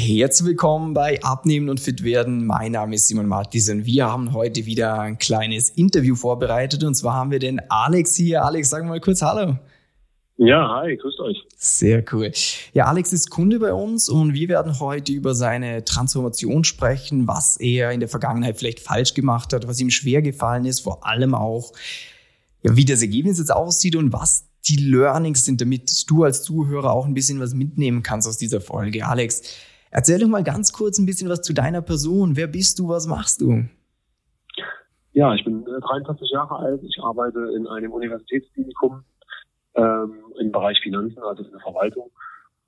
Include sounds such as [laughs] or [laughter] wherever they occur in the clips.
Herzlich willkommen bei Abnehmen und Fit werden. Mein Name ist Simon Martis und wir haben heute wieder ein kleines Interview vorbereitet und zwar haben wir den Alex hier. Alex, sag mal kurz Hallo. Ja, hi, grüßt euch. Sehr cool. Ja, Alex ist Kunde bei uns und wir werden heute über seine Transformation sprechen, was er in der Vergangenheit vielleicht falsch gemacht hat, was ihm schwer gefallen ist, vor allem auch, ja, wie das Ergebnis jetzt aussieht und was die Learnings sind, damit du als Zuhörer auch ein bisschen was mitnehmen kannst aus dieser Folge. Alex, Erzähl doch mal ganz kurz ein bisschen was zu deiner Person. Wer bist du? Was machst du? Ja, ich bin 43 äh, Jahre alt. Ich arbeite in einem Universitätsklinikum ähm, im Bereich Finanzen, also in der Verwaltung.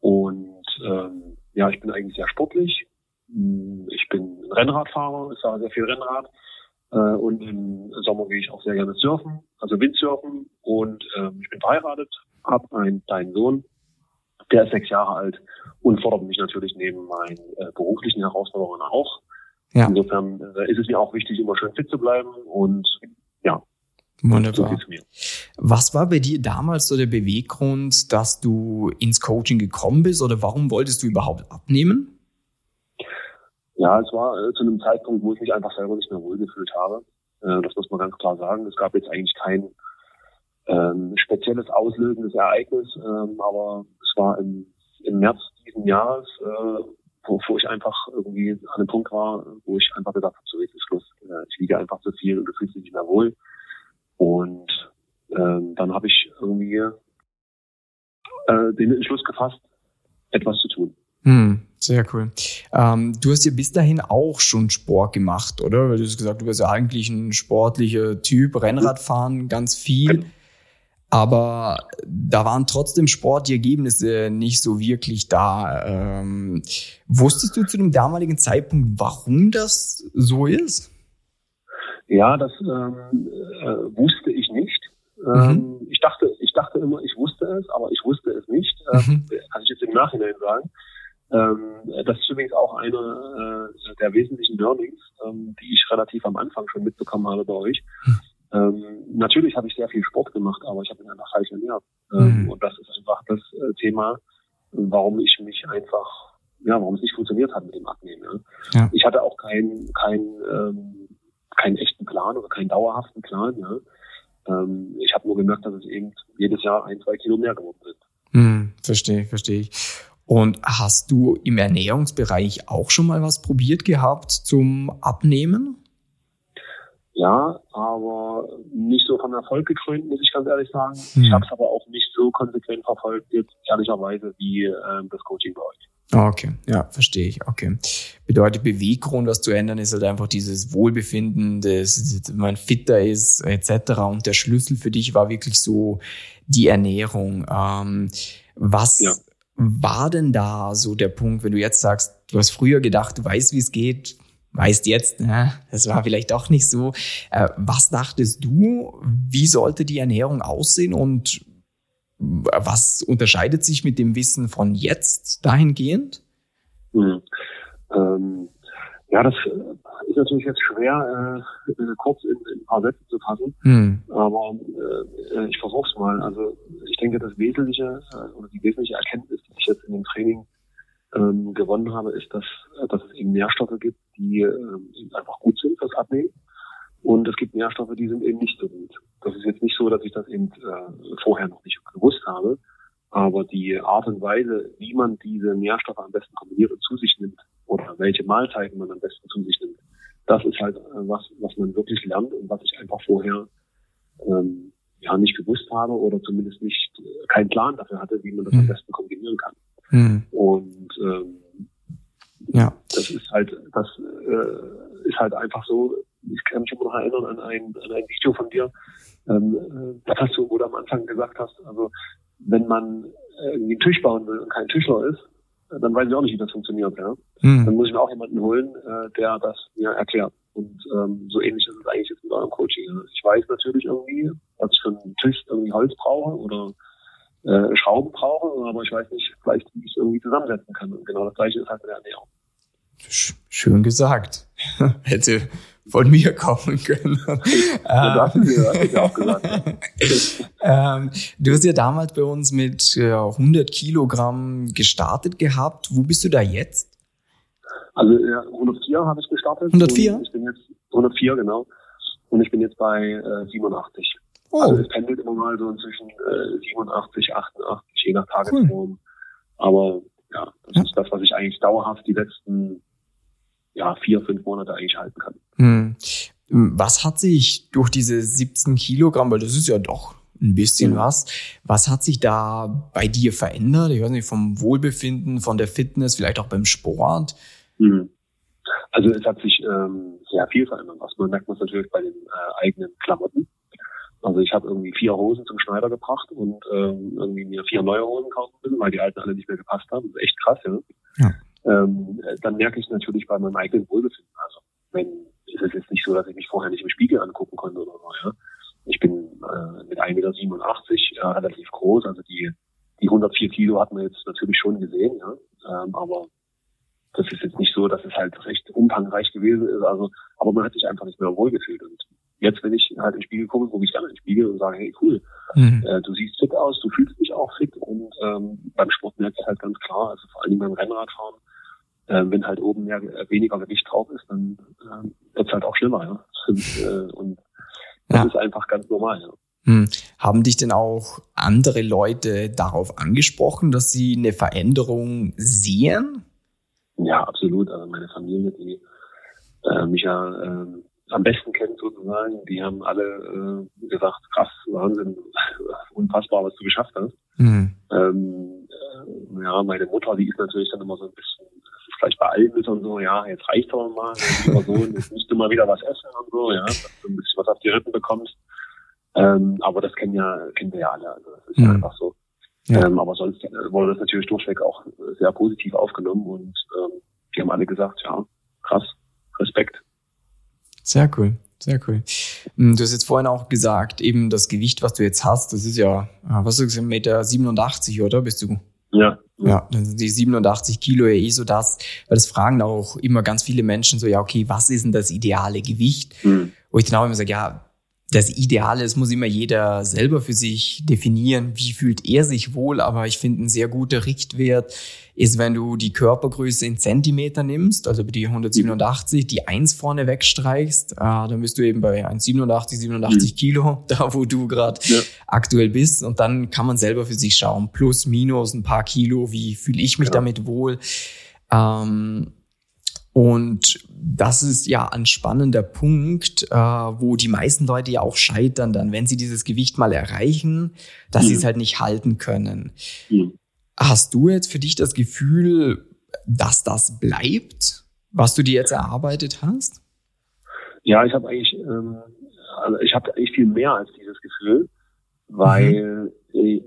Und ähm, ja, ich bin eigentlich sehr sportlich. Hm, ich bin Rennradfahrer, ich fahre sehr viel Rennrad. Äh, und im Sommer gehe ich auch sehr gerne surfen, also Windsurfen. Und ähm, ich bin verheiratet, habe einen kleinen Sohn, der ist sechs Jahre alt und fordert mich natürlich neben meinen äh, beruflichen Herausforderungen auch. Ja. Insofern äh, ist es mir auch wichtig, immer schön fit zu bleiben und ja. Wunderbar. Was war bei dir damals so der Beweggrund, dass du ins Coaching gekommen bist oder warum wolltest du überhaupt abnehmen? Ja, es war äh, zu einem Zeitpunkt, wo ich mich einfach selber nicht mehr wohlgefühlt habe. Äh, das muss man ganz klar sagen. Es gab jetzt eigentlich kein ähm, spezielles auslösendes Ereignis, ähm, aber es war im, im März diesen Jahres, äh, wo, wo ich einfach irgendwie an einem Punkt war, wo ich einfach gedacht habe, so jetzt ist Schluss. Äh, ich wiege einfach zu viel und du fühlst dich nicht mehr wohl. Und ähm, dann habe ich irgendwie äh, den Entschluss gefasst, etwas zu tun. Hm, sehr cool. Ähm, du hast ja bis dahin auch schon Sport gemacht, oder? Weil du hast gesagt, du bist ja eigentlich ein sportlicher Typ, Rennradfahren ganz viel. Aber da waren trotzdem Sport die Ergebnisse nicht so wirklich da. Ähm, wusstest du zu dem damaligen Zeitpunkt, warum das so ist? Ja, das ähm, äh, wusste ich nicht. Ähm, mhm. Ich dachte, ich dachte immer, ich wusste es, aber ich wusste es nicht. Ähm, mhm. Kann ich jetzt im Nachhinein sagen. Ähm, das ist übrigens auch eine äh, der wesentlichen Learnings, ähm, die ich relativ am Anfang schon mitbekommen habe bei euch. Ähm, natürlich habe ich sehr viel Sport gemacht, aber ich habe mich einfach falsch ernährt. Ähm, mhm. Und das ist einfach das äh, Thema, warum ich mich einfach, ja, warum es nicht funktioniert hat mit dem Abnehmen. Ja. ja. Ich hatte auch keinen keinen ähm, keinen echten Plan oder keinen dauerhaften Plan. Ja. Ähm, ich habe nur gemerkt, dass es eben jedes Jahr ein, zwei Kilo mehr geworden sind. Mhm, verstehe, verstehe ich. Und hast du im Ernährungsbereich auch schon mal was probiert gehabt zum Abnehmen? Ja, aber nicht so von Erfolg gekrönt, muss ich ganz ehrlich sagen. Hm. Ich habe es aber auch nicht so konsequent verfolgt, jetzt ehrlicherweise, wie ähm, das Coaching bei euch. Okay, ja, verstehe ich. Okay. Bedeutet Beweggrund, was zu ändern, ist halt einfach dieses Wohlbefinden, dass man fitter ist, etc. Und der Schlüssel für dich war wirklich so die Ernährung. Ähm, was ja. war denn da so der Punkt, wenn du jetzt sagst, du hast früher gedacht, du weißt, wie es geht, weißt jetzt, na, das war vielleicht doch nicht so. Äh, was dachtest du, wie sollte die Ernährung aussehen und was unterscheidet sich mit dem Wissen von jetzt dahingehend? Hm. Ähm, ja, das ist natürlich jetzt schwer, äh, kurz in, in, ein paar Sätze zu fassen, hm. aber äh, ich versuche es mal. Also ich denke, das Wesentliche äh, oder die wesentliche Erkenntnis, die ich jetzt in dem Training ähm, gewonnen habe, ist, dass, dass es eben Nährstoffe gibt, die ähm, einfach gut sind fürs Abnehmen. Und es gibt Nährstoffe, die sind eben nicht so gut. Das ist jetzt nicht so, dass ich das eben äh, vorher noch nicht gewusst habe. Aber die Art und Weise, wie man diese Nährstoffe am besten kombiniert und zu sich nimmt, oder welche Mahlzeiten man am besten zu sich nimmt, das ist halt äh, was, was man wirklich lernt und was ich einfach vorher ähm, ja nicht gewusst habe oder zumindest nicht äh, keinen Plan dafür hatte, wie man das am mhm. besten kombinieren kann. Mhm. Und ähm, ja. das ist halt, das äh, ist halt einfach so, ich kann mich immer noch erinnern an ein, an ein Video von dir, ähm, äh, das hast du, wo du am Anfang gesagt hast, also wenn man irgendwie einen Tisch bauen will und kein Tischler ist, dann weiß ich auch nicht, wie das funktioniert. Ja? Mhm. Dann muss ich mir auch jemanden holen, äh, der das mir erklärt. Und ähm, so ähnlich ist es eigentlich jetzt mit eurem Coaching. Ich weiß natürlich irgendwie, dass ich für einen Tisch irgendwie Holz brauche oder äh, Schrauben brauche, aber ich weiß nicht vielleicht, wie ich es irgendwie zusammensetzen kann. Und genau das gleiche ist halt mit der Ernährung. Schön gesagt. [laughs] Hätte von mir kommen können. [laughs] [laughs] ähm, du hast ja damals bei uns mit äh, 100 Kilogramm gestartet gehabt. Wo bist du da jetzt? Also ja, 104 habe ich gestartet. 104? Ich bin jetzt 104, genau. Und ich bin jetzt bei äh, 87. Oh. Also es pendelt immer mal so zwischen äh, 87, 88, je nach Tagesform. Cool. Aber ja, das ja. ist das, was ich eigentlich dauerhaft die letzten ja, vier, fünf Monate eigentlich halten kann. Hm. Was hat sich durch diese 17 Kilogramm, weil das ist ja doch ein bisschen mhm. was, was hat sich da bei dir verändert? Ich weiß nicht, vom Wohlbefinden, von der Fitness, vielleicht auch beim Sport? Mhm. Also es hat sich ähm, sehr viel verändert. Also man merkt man natürlich bei den äh, eigenen Klamotten. Also ich habe irgendwie vier Hosen zum Schneider gebracht und ähm, irgendwie mir vier neue Hosen kaufen müssen, weil die alten alle nicht mehr gepasst haben. Das ist echt krass, ja. ja. Ähm, dann merke ich natürlich bei meinem eigenen Wohlbefinden. Also wenn ist es jetzt nicht so, dass ich mich vorher nicht im Spiegel angucken konnte oder so, ja. Ich bin äh, mit 1,87 Meter äh, relativ groß, also die die 104 Kilo hat man jetzt natürlich schon gesehen, ja. Ähm, aber das ist jetzt nicht so, dass es halt recht umfangreich gewesen ist. Also, aber man hat sich einfach nicht mehr wohlgefühlt. Und jetzt, wenn ich halt ins Spiegel komme, gucke ich dann ins Spiegel und sage, hey cool, mhm. äh, du siehst fit aus, du fühlst dich auch fit und ähm, beim Sport merkt ich halt ganz klar, also vor allem beim Rennradfahren, wenn halt oben mehr, äh, weniger Gewicht drauf ist, dann äh, wird es halt auch schlimmer. Ja? Und, äh, und das ja. ist einfach ganz normal. Ja. Hm. Haben dich denn auch andere Leute darauf angesprochen, dass sie eine Veränderung sehen? Ja, absolut. Also meine Familie, die äh, mich ja äh, am besten kennt sozusagen, die haben alle äh, gesagt, krass, Wahnsinn, [laughs] unfassbar, was du geschafft hast. Mhm. Ähm, äh, ja, meine Mutter, die ist natürlich dann immer so ein bisschen, vielleicht bei allen Müttern so, ja, jetzt reicht doch mal, lieber Sohn, [laughs] jetzt musst du mal wieder was essen und so, ja, dass du ein bisschen was auf die Rippen bekommst. Ähm, aber das kennen ja, kennen wir ja alle, also das ist mhm. ja einfach so. Ja. Ähm, aber sonst äh, wurde das natürlich durchweg auch sehr positiv aufgenommen und ähm, die haben alle gesagt, ja, krass, Respekt. Sehr cool, sehr cool. Hm, du hast jetzt vorhin auch gesagt, eben das Gewicht, was du jetzt hast, das ist ja, ah, was hast du gesagt, Meter 87, oder bist du? Ja. Ja, dann sind die 87 Kilo ja eh so das, weil das fragen auch immer ganz viele Menschen so, ja, okay, was ist denn das ideale Gewicht? Mhm. Wo ich dann auch immer sage, ja, das Ideale, es muss immer jeder selber für sich definieren, wie fühlt er sich wohl, aber ich finde, ein sehr guter Richtwert ist, wenn du die Körpergröße in Zentimeter nimmst, also die 187, die eins vorne wegstreichst, äh, dann bist du eben bei 1,87, 87 mhm. Kilo, [laughs] da wo du gerade ja. aktuell bist und dann kann man selber für sich schauen, plus, minus ein paar Kilo, wie fühle ich mich ja. damit wohl. Ähm, und das ist ja ein spannender Punkt, äh, wo die meisten Leute ja auch scheitern dann, wenn sie dieses Gewicht mal erreichen, dass mhm. sie es halt nicht halten können. Mhm. Hast du jetzt für dich das Gefühl, dass das bleibt, was du dir jetzt erarbeitet hast? Ja, ich habe eigentlich, ähm, also ich habe eigentlich viel mehr als dieses Gefühl, weil mhm.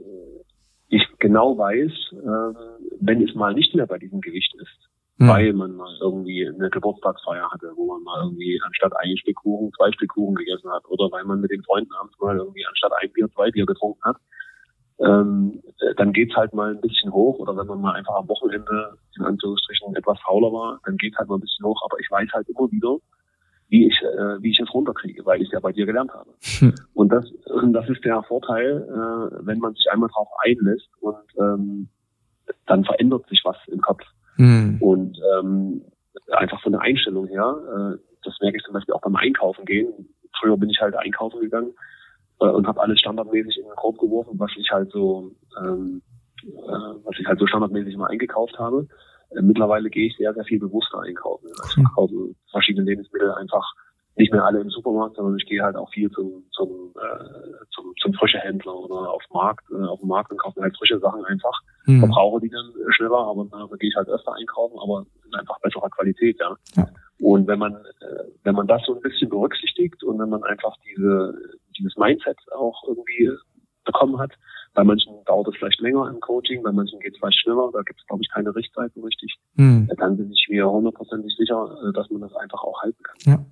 ich genau weiß, äh, wenn es mal nicht mehr bei diesem Gewicht ist, mhm. weil man mal irgendwie eine Geburtstagsfeier hatte, wo man mal irgendwie anstatt ein Stück Kuchen zwei Stück Kuchen gegessen hat oder weil man mit den Freunden abends mal irgendwie anstatt ein Bier zwei Bier getrunken hat. Ähm, dann geht's halt mal ein bisschen hoch oder wenn man mal einfach am Wochenende in Anführungsstrichen etwas fauler war, dann geht's halt mal ein bisschen hoch. Aber ich weiß halt immer wieder, wie ich, äh, wie ich es runterkriege, weil ich es ja bei dir gelernt habe. Hm. Und das, das ist der Vorteil, äh, wenn man sich einmal darauf einlässt und ähm, dann verändert sich was im Kopf. Mhm. Und ähm, einfach von der Einstellung her, äh, das merke ich zum Beispiel auch beim Einkaufen gehen. Früher bin ich halt einkaufen gegangen äh, und habe alles standardmäßig in den Korb geworfen, was ich halt so, ähm, äh, was ich halt so standardmäßig mal eingekauft habe. Äh, mittlerweile gehe ich sehr, sehr viel bewusster einkaufen. Also ich kaufe verschiedene Lebensmittel einfach nicht mehr alle im Supermarkt, sondern ich gehe halt auch viel zum, zum, äh, zum, zum frische Händler oder auf Markt, äh, auf dem Markt und kaufe halt frische Sachen einfach. Mhm. Verbrauche die dann schneller, aber da gehe ich halt öfter einkaufen, aber in einfach besserer Qualität, ja. ja. Und wenn man, äh, wenn man das so ein bisschen berücksichtigt und wenn man einfach diese, dieses Mindset auch irgendwie bekommen hat, bei manchen dauert es vielleicht länger im Coaching, bei manchen geht es vielleicht schneller, da gibt es, glaube ich, keine Richtzeiten richtig. Mhm. Dann bin ich mir hundertprozentig sicher, äh, dass man das einfach auch halten kann. Ja.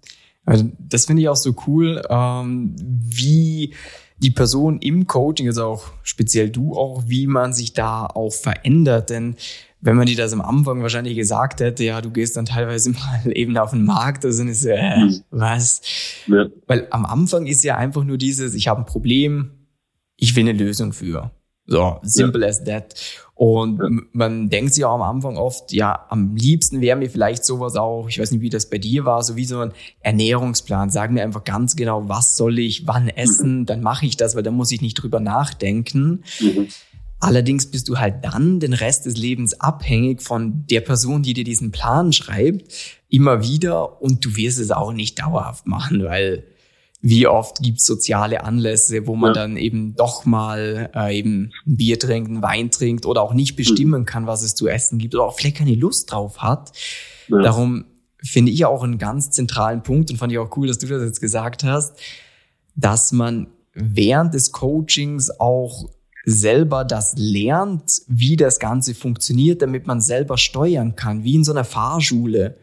Also das finde ich auch so cool, ähm, wie die Person im Coaching, also auch speziell du auch, wie man sich da auch verändert. Denn wenn man dir das am Anfang wahrscheinlich gesagt hätte, ja, du gehst dann teilweise [laughs] mal eben auf den Markt, also ist ja, äh, mhm. was? Ja. Weil am Anfang ist ja einfach nur dieses, ich habe ein Problem, ich will eine Lösung für. So, simple ja. as that. Und ja. man denkt sich auch am Anfang oft, ja, am liebsten wäre mir vielleicht sowas auch, ich weiß nicht, wie das bei dir war, so wie so ein Ernährungsplan. Sag mir einfach ganz genau, was soll ich wann essen, mhm. dann mache ich das, weil dann muss ich nicht drüber nachdenken. Mhm. Allerdings bist du halt dann den Rest des Lebens abhängig von der Person, die dir diesen Plan schreibt, immer wieder und du wirst es auch nicht dauerhaft machen, weil wie oft gibt's soziale Anlässe, wo man ja. dann eben doch mal äh, eben ein Bier trinkt, ein Wein trinkt oder auch nicht bestimmen kann, was es zu essen gibt oder auch vielleicht keine Lust drauf hat. Ja. Darum finde ich auch einen ganz zentralen Punkt und fand ich auch cool, dass du das jetzt gesagt hast, dass man während des Coachings auch selber das lernt, wie das Ganze funktioniert, damit man selber steuern kann, wie in so einer Fahrschule.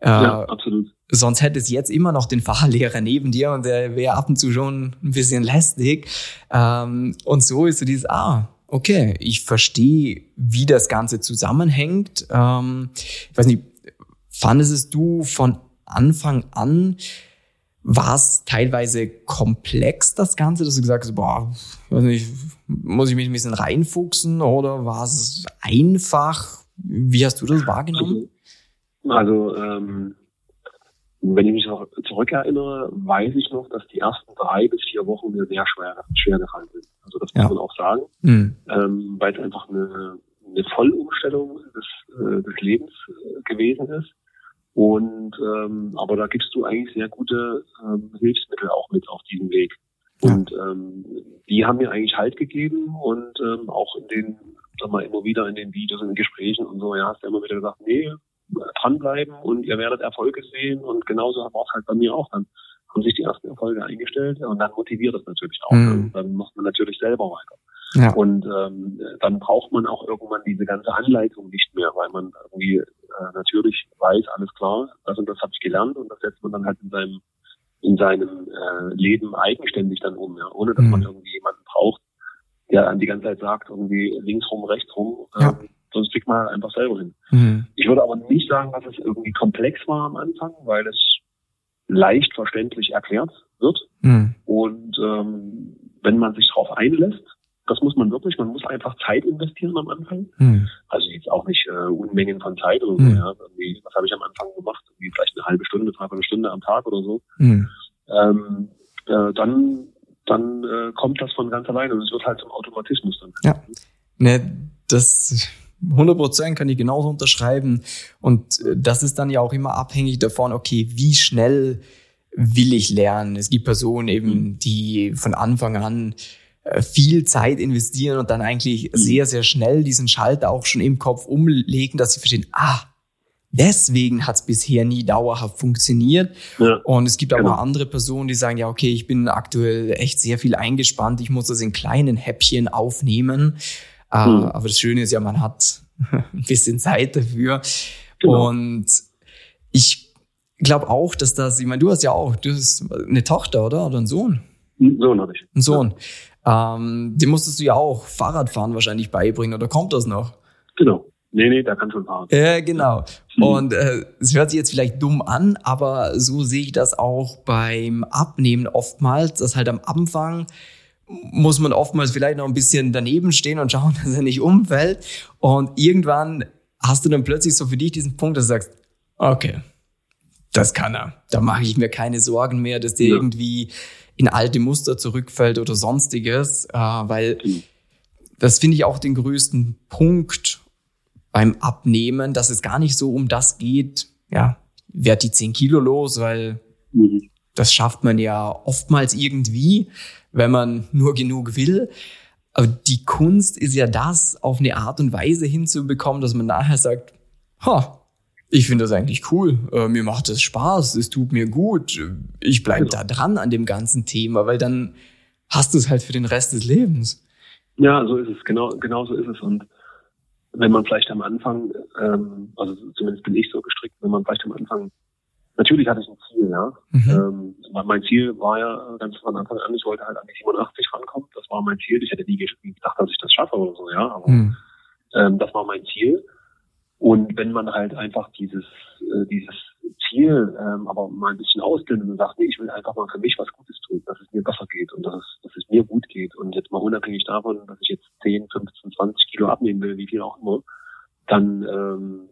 Äh, ja, absolut. Sonst hätte es jetzt immer noch den Fahrlehrer neben dir und der wäre ab und zu schon ein bisschen lästig. Ähm, und so ist so dieses, ah, okay, ich verstehe, wie das Ganze zusammenhängt. Ähm, ich weiß nicht, fandest es du von Anfang an, war es teilweise komplex, das Ganze, dass du gesagt hast, boah, weiß nicht, muss ich mich ein bisschen reinfuchsen oder war es einfach? Wie hast du das wahrgenommen? Also, ähm, wenn ich mich noch zurückerinnere, weiß ich noch, dass die ersten drei bis vier Wochen mir sehr schwer, schwer gefallen sind. Also das muss ja. man auch sagen, mhm. ähm, weil es einfach eine, eine Vollumstellung des, äh, des Lebens äh, gewesen ist. Und ähm, aber da gibst du eigentlich sehr gute ähm, Hilfsmittel auch mit auf diesem Weg. Und ähm, die haben mir eigentlich Halt gegeben und ähm, auch in den, sag mal, immer wieder in den Videos, in den Gesprächen und so, ja, hast du immer wieder gesagt, nee, dranbleiben und ihr werdet Erfolge sehen und genauso war es halt bei mir auch. Dann haben sich die ersten Erfolge eingestellt und dann motiviert das natürlich auch. Mhm. Dann macht man natürlich selber weiter. Ja. Und ähm, dann braucht man auch irgendwann diese ganze Anleitung nicht mehr, weil man irgendwie äh, natürlich weiß, alles klar, das und das habe ich gelernt und das setzt man dann halt in seinem in seinem äh, Leben eigenständig dann um, ja, ohne dass mhm. man irgendwie jemanden braucht, der an die ganze Zeit sagt, irgendwie links rum, rechts rum, äh, ja. Sonst kriegt man einfach selber hin. Mhm. Ich würde aber nicht sagen, dass es irgendwie komplex war am Anfang, weil es leicht verständlich erklärt wird. Mhm. Und ähm, wenn man sich darauf einlässt, das muss man wirklich, man muss einfach Zeit investieren am Anfang. Mhm. Also jetzt auch nicht äh, Unmengen von Zeit oder so. Mhm. Ja. Irgendwie, was habe ich am Anfang gemacht? Irgendwie vielleicht eine halbe Stunde, dreiviertel Stunde am Tag oder so. Mhm. Ähm, äh, dann dann äh, kommt das von ganz alleine und es wird halt zum Automatismus dann. Ja, ne, das 100 Prozent kann ich genauso unterschreiben und äh, das ist dann ja auch immer abhängig davon, okay, wie schnell will ich lernen? Es gibt Personen eben, mhm. die von Anfang an äh, viel Zeit investieren und dann eigentlich mhm. sehr, sehr schnell diesen Schalter auch schon im Kopf umlegen, dass sie verstehen, ah, deswegen hat es bisher nie dauerhaft funktioniert. Ja, und es gibt genau. aber andere Personen, die sagen, ja, okay, ich bin aktuell echt sehr viel eingespannt, ich muss das in kleinen Häppchen aufnehmen. Äh, mhm. Aber das Schöne ist ja, man hat [laughs] ein bisschen Zeit dafür. Genau. Und ich glaube auch, dass das, ich meine, du hast ja auch, du hast eine Tochter, oder? Oder einen Sohn? Einen Sohn habe ich. Einen Sohn. Ja. Ähm, dem musstest du ja auch Fahrradfahren wahrscheinlich beibringen, oder kommt das noch? Genau. Nee, nee, da kann schon fahren. Ja, genau. Mhm. Und äh, es hört sich jetzt vielleicht dumm an, aber so sehe ich das auch beim Abnehmen oftmals, dass halt am Anfang muss man oftmals vielleicht noch ein bisschen daneben stehen und schauen, [laughs] dass er nicht umfällt. Und irgendwann hast du dann plötzlich so für dich diesen Punkt, dass du sagst, okay, das kann er. Da mache ich mir keine Sorgen mehr, dass der ja. irgendwie in alte Muster zurückfällt oder sonstiges, äh, weil das finde ich auch den größten Punkt beim Abnehmen, dass es gar nicht so um das geht, ja, werd die 10 Kilo los, weil mhm. das schafft man ja oftmals irgendwie, wenn man nur genug will. Aber die Kunst ist ja das, auf eine Art und Weise hinzubekommen, dass man nachher sagt, ha, ich finde das eigentlich cool. Äh, mir macht es Spaß, es tut mir gut. Ich bleibe genau. da dran an dem ganzen Thema, weil dann hast du es halt für den Rest des Lebens. Ja, so ist es. Genau, genau so ist es. Und wenn man vielleicht am Anfang, ähm, also zumindest bin ich so gestrickt, wenn man vielleicht am Anfang, natürlich hatte ich ein Ziel, ja. Mhm. Ähm, mein Ziel war ja ganz von Anfang an, ich wollte halt an die 87 rankommen. Das war mein Ziel. Ich hätte nie gedacht, dass ich das schaffe oder so, ja. Aber mhm. ähm, das war mein Ziel. Und wenn man halt einfach dieses, äh, dieses viel, ähm, aber mal ein bisschen ausdünnen und sagt, nee, ich will einfach mal für mich was Gutes tun, dass es mir besser geht und dass es, dass es mir gut geht. Und jetzt mal unabhängig davon, dass ich jetzt 10, 15, 20 Kilo abnehmen will, wie viel auch immer, dann, ähm,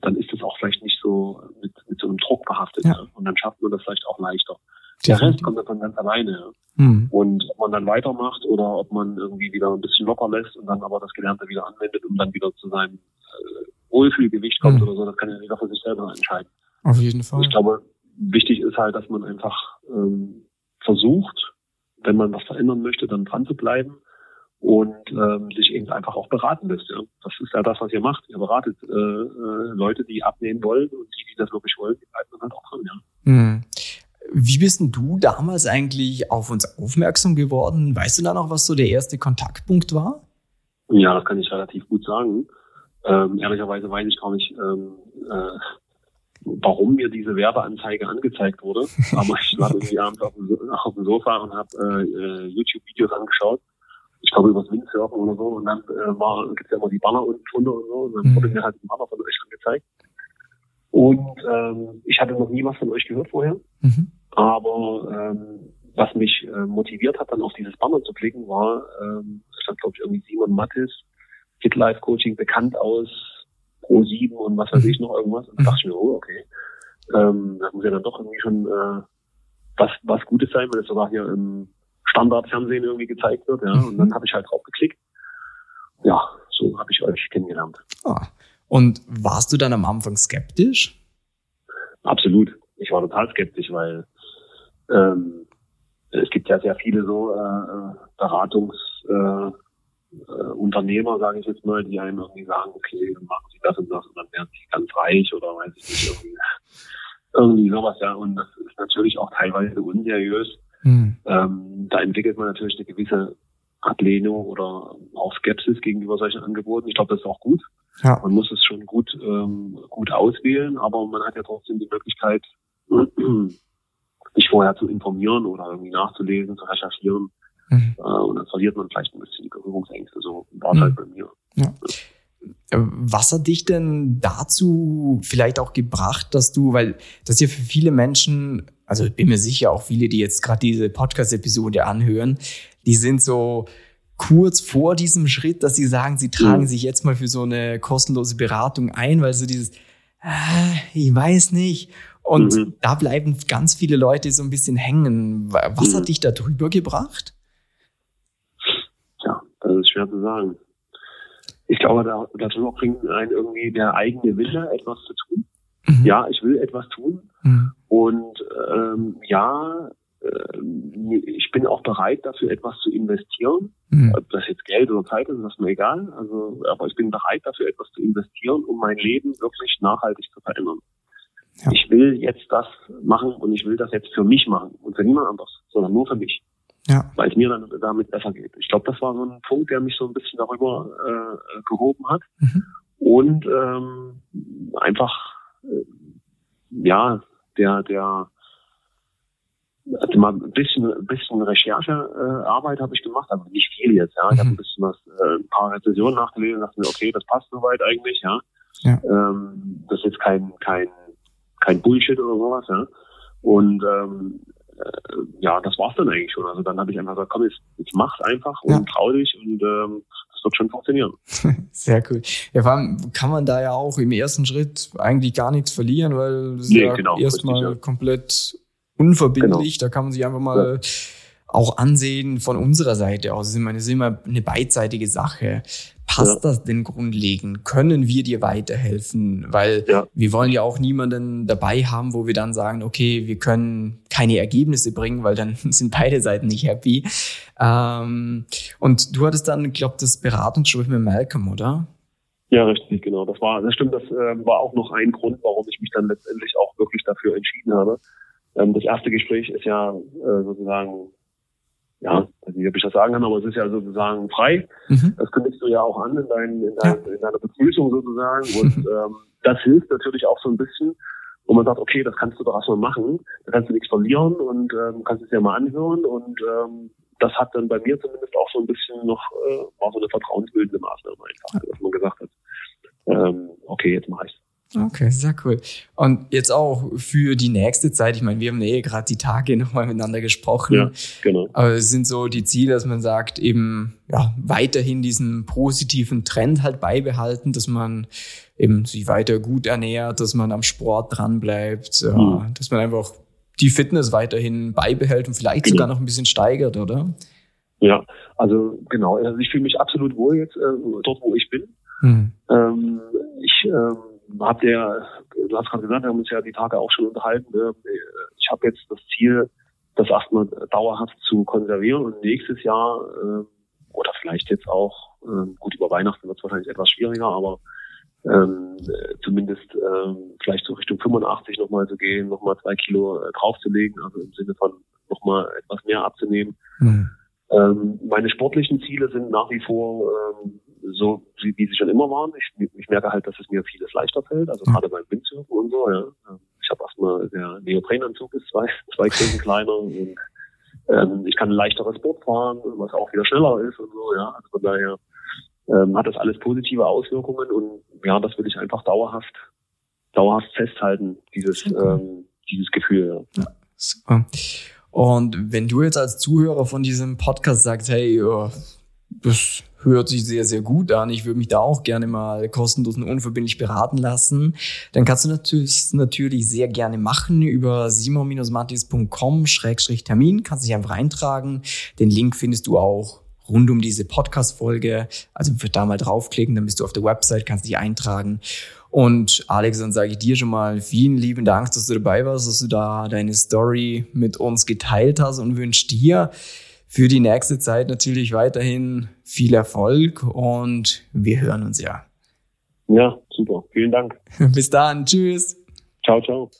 dann ist es auch vielleicht nicht so mit, mit so einem Druck behaftet. Ja. Ja? Und dann schafft man das vielleicht auch leichter. Der Rest kommt dann von ganz alleine. Ja? Mhm. Und ob man dann weitermacht oder ob man irgendwie wieder ein bisschen locker lässt und dann aber das Gelernte wieder anwendet, um dann wieder zu seinem äh, Wohlfühlgewicht kommt mhm. oder so, das kann ja jeder für sich selber entscheiden. Auf jeden Fall. Ich glaube, wichtig ist halt, dass man einfach ähm, versucht, wenn man was verändern möchte, dann dran zu bleiben und ähm, sich eben einfach auch beraten lässt. Ja. Das ist ja das, was ihr macht. Ihr beratet äh, äh, Leute, die abnehmen wollen und die, die das wirklich wollen, die bleiben dann halt auch dran. Ja. Mhm. Wie bist denn du damals eigentlich auf uns aufmerksam geworden? Weißt du da noch, was so der erste Kontaktpunkt war? Ja, das kann ich relativ gut sagen. Ähm, ehrlicherweise weiß ich gar nicht, ähm, äh, warum mir diese Werbeanzeige angezeigt wurde. [laughs] Aber ich war irgendwie abends auf dem, auf dem Sofa und habe äh, äh, YouTube-Videos angeschaut. Ich glaube über das Windsurfen oder so. Und dann äh, war, gibt's ja immer die Banner unten drunter und so. Und dann mhm. wurde mir halt ein Banner von euch angezeigt. Und ähm, ich hatte noch nie was von euch gehört vorher. Mhm. Aber ähm, was mich äh, motiviert hat, dann auf dieses Banner zu klicken, war, ähm, stand glaube ich irgendwie Simon Mattis, Hit Life Coaching, bekannt aus Pro 7 und was weiß ich noch irgendwas. Und da dachte ich mir, oh, okay. Ähm, das muss ja dann doch irgendwie schon äh, was, was Gutes sein, wenn es sogar hier im Standardfernsehen irgendwie gezeigt wird. Ja. Und dann habe ich halt drauf geklickt. Ja, so habe ich euch kennengelernt. Ah. Und warst du dann am Anfang skeptisch? Absolut. Ich war total skeptisch, weil ähm, es gibt ja sehr viele so äh, äh Beratungs äh, äh, sage ich jetzt mal, die einem irgendwie sagen, okay, dann machen sie das und das und dann werden sie ganz reich oder weiß ich nicht, irgendwie, irgendwie sowas, ja. Und das ist natürlich auch teilweise unseriös. Mhm. Ähm, da entwickelt man natürlich eine gewisse Ablehnung oder auch Skepsis gegenüber solchen Angeboten. Ich glaube, das ist auch gut. Ja. Man muss es schon gut, ähm, gut auswählen, aber man hat ja trotzdem die Möglichkeit, [clears throat] sich vorher zu informieren oder irgendwie nachzulesen, zu recherchieren, Mhm. Äh, und dann verliert man vielleicht ein bisschen die Berührungsängste. So war es mhm. halt bei mir. Ja. Äh, was hat dich denn dazu vielleicht auch gebracht, dass du, weil das ja für viele Menschen, also ich bin mir sicher auch viele, die jetzt gerade diese Podcast-Episode anhören, die sind so kurz vor diesem Schritt, dass sie sagen, sie tragen mhm. sich jetzt mal für so eine kostenlose Beratung ein, weil so dieses, ah, ich weiß nicht. Und mhm. da bleiben ganz viele Leute so ein bisschen hängen. Was mhm. hat dich da drüber gebracht? Das ist schwer zu sagen. Ich glaube, da, darüber bringt einen irgendwie der eigene Wille, etwas zu tun. Mhm. Ja, ich will etwas tun. Und ähm, ja, äh, ich bin auch bereit, dafür etwas zu investieren. Mhm. Ob das jetzt Geld oder Zeit ist, ist mir egal. Also, aber ich bin bereit, dafür etwas zu investieren, um mein Leben wirklich nachhaltig zu verändern. Ja. Ich will jetzt das machen und ich will das jetzt für mich machen und für niemand anders, sondern nur für mich. Ja. Weil es mir dann damit besser geht. Ich glaube, das war so ein Punkt, der mich so ein bisschen darüber äh, gehoben hat. Mhm. Und ähm, einfach, äh, ja, der, der, also mal ein bisschen, ein bisschen Recherchearbeit äh, habe ich gemacht, aber nicht viel jetzt, ja. Ich habe mhm. ein bisschen was, äh, ein paar Rezensionen nachgelesen, dachte mir, okay, das passt soweit eigentlich, ja. ja. Ähm, das ist jetzt kein, kein, kein Bullshit oder sowas, ja. Und ähm, äh, ja, das war's dann eigentlich schon. Also dann habe ich einfach gesagt, komm, jetzt, jetzt mach's einfach und ja. trau dich und ähm, wird schon funktionieren. [laughs] Sehr cool. Ja, vor allem kann man da ja auch im ersten Schritt eigentlich gar nichts verlieren, weil das nee, ist ja genau, erstmal ja. komplett unverbindlich. Genau. Da kann man sich einfach mal ja. auch ansehen von unserer Seite aus. Ich meine, es ist immer eine beidseitige Sache. Passt ja. das denn grundlegend? Können wir dir weiterhelfen? Weil wir wollen ja auch niemanden dabei haben, wo wir dann sagen, okay, wir können keine Ergebnisse bringen, weil dann [laughs] sind beide Seiten nicht happy. Ähm, und du hattest dann, glaube das Beratungsgespräch mit Malcolm, oder? Ja, richtig, genau. Das war, das stimmt, das äh, war auch noch ein Grund, warum ich mich dann letztendlich auch wirklich dafür entschieden habe. Ähm, das erste Gespräch ist ja äh, sozusagen ja, weiß nicht, ob ich das sagen kann, aber es ist ja sozusagen frei. Mhm. Das kündigst du ja auch an in, dein, in, dein, in deiner Begrüßung sozusagen. Und [laughs] ähm, das hilft natürlich auch so ein bisschen, wo man sagt, okay, das kannst du doch erstmal machen, da kannst du nichts verlieren und ähm, kannst es ja mal anhören. Und ähm, das hat dann bei mir zumindest auch so ein bisschen noch, äh, war so eine vertrauensbildende Maßnahme einfach, dass man gesagt hat, ähm, okay, jetzt mach ich's. Okay, sehr cool. Und jetzt auch für die nächste Zeit, ich meine, wir haben eh gerade die Tage nochmal miteinander gesprochen. Ja, genau. Aber es sind so die Ziele, dass man sagt, eben ja, weiterhin diesen positiven Trend halt beibehalten, dass man eben sich weiter gut ernährt, dass man am Sport dranbleibt, mhm. ja, dass man einfach die Fitness weiterhin beibehält und vielleicht genau. sogar noch ein bisschen steigert, oder? Ja, also genau. Also ich fühle mich absolut wohl jetzt äh, dort, wo ich bin. Mhm. Ähm, ich ähm, habe der, du hast gerade gesagt, wir haben uns ja die Tage auch schon unterhalten. Ne? Ich habe jetzt das Ziel, das erstmal dauerhaft zu konservieren und nächstes Jahr äh, oder vielleicht jetzt auch, äh, gut über Weihnachten wird es wahrscheinlich etwas schwieriger, aber ähm, zumindest ähm, vielleicht so Richtung 85 nochmal zu gehen, nochmal zwei Kilo äh, draufzulegen, also im Sinne von nochmal etwas mehr abzunehmen. Mhm. Ähm, meine sportlichen Ziele sind nach wie vor ähm, so, wie, wie sie schon immer waren. Ich, ich merke halt, dass es mir vieles leichter fällt, also gerade beim Windsurfen und so. Ja. Ich habe erstmal, der Neoprenanzug ist zwei, zwei Größen kleiner und ähm, ich kann ein leichteres Boot fahren, was auch wieder schneller ist und so. Ja, also von daher ähm, hat das alles positive Auswirkungen und ja, das will ich einfach dauerhaft, dauerhaft festhalten, dieses, ähm, dieses Gefühl. Ja. ja super. Und wenn du jetzt als Zuhörer von diesem Podcast sagst, hey, oh, das hört sich sehr, sehr gut an. Ich würde mich da auch gerne mal kostenlos und unverbindlich beraten lassen. Dann kannst du natürlich, natürlich sehr gerne machen über simon-matis.com-termin. Kannst dich einfach eintragen. Den Link findest du auch rund um diese Podcast-Folge. Also da mal draufklicken, dann bist du auf der Website, kannst dich eintragen. Und Alex, dann sage ich dir schon mal vielen lieben Dank, dass du dabei warst, dass du da deine Story mit uns geteilt hast und wünsche dir für die nächste Zeit natürlich weiterhin viel Erfolg und wir hören uns ja. Ja, super. Vielen Dank. [laughs] Bis dann. Tschüss. Ciao, ciao.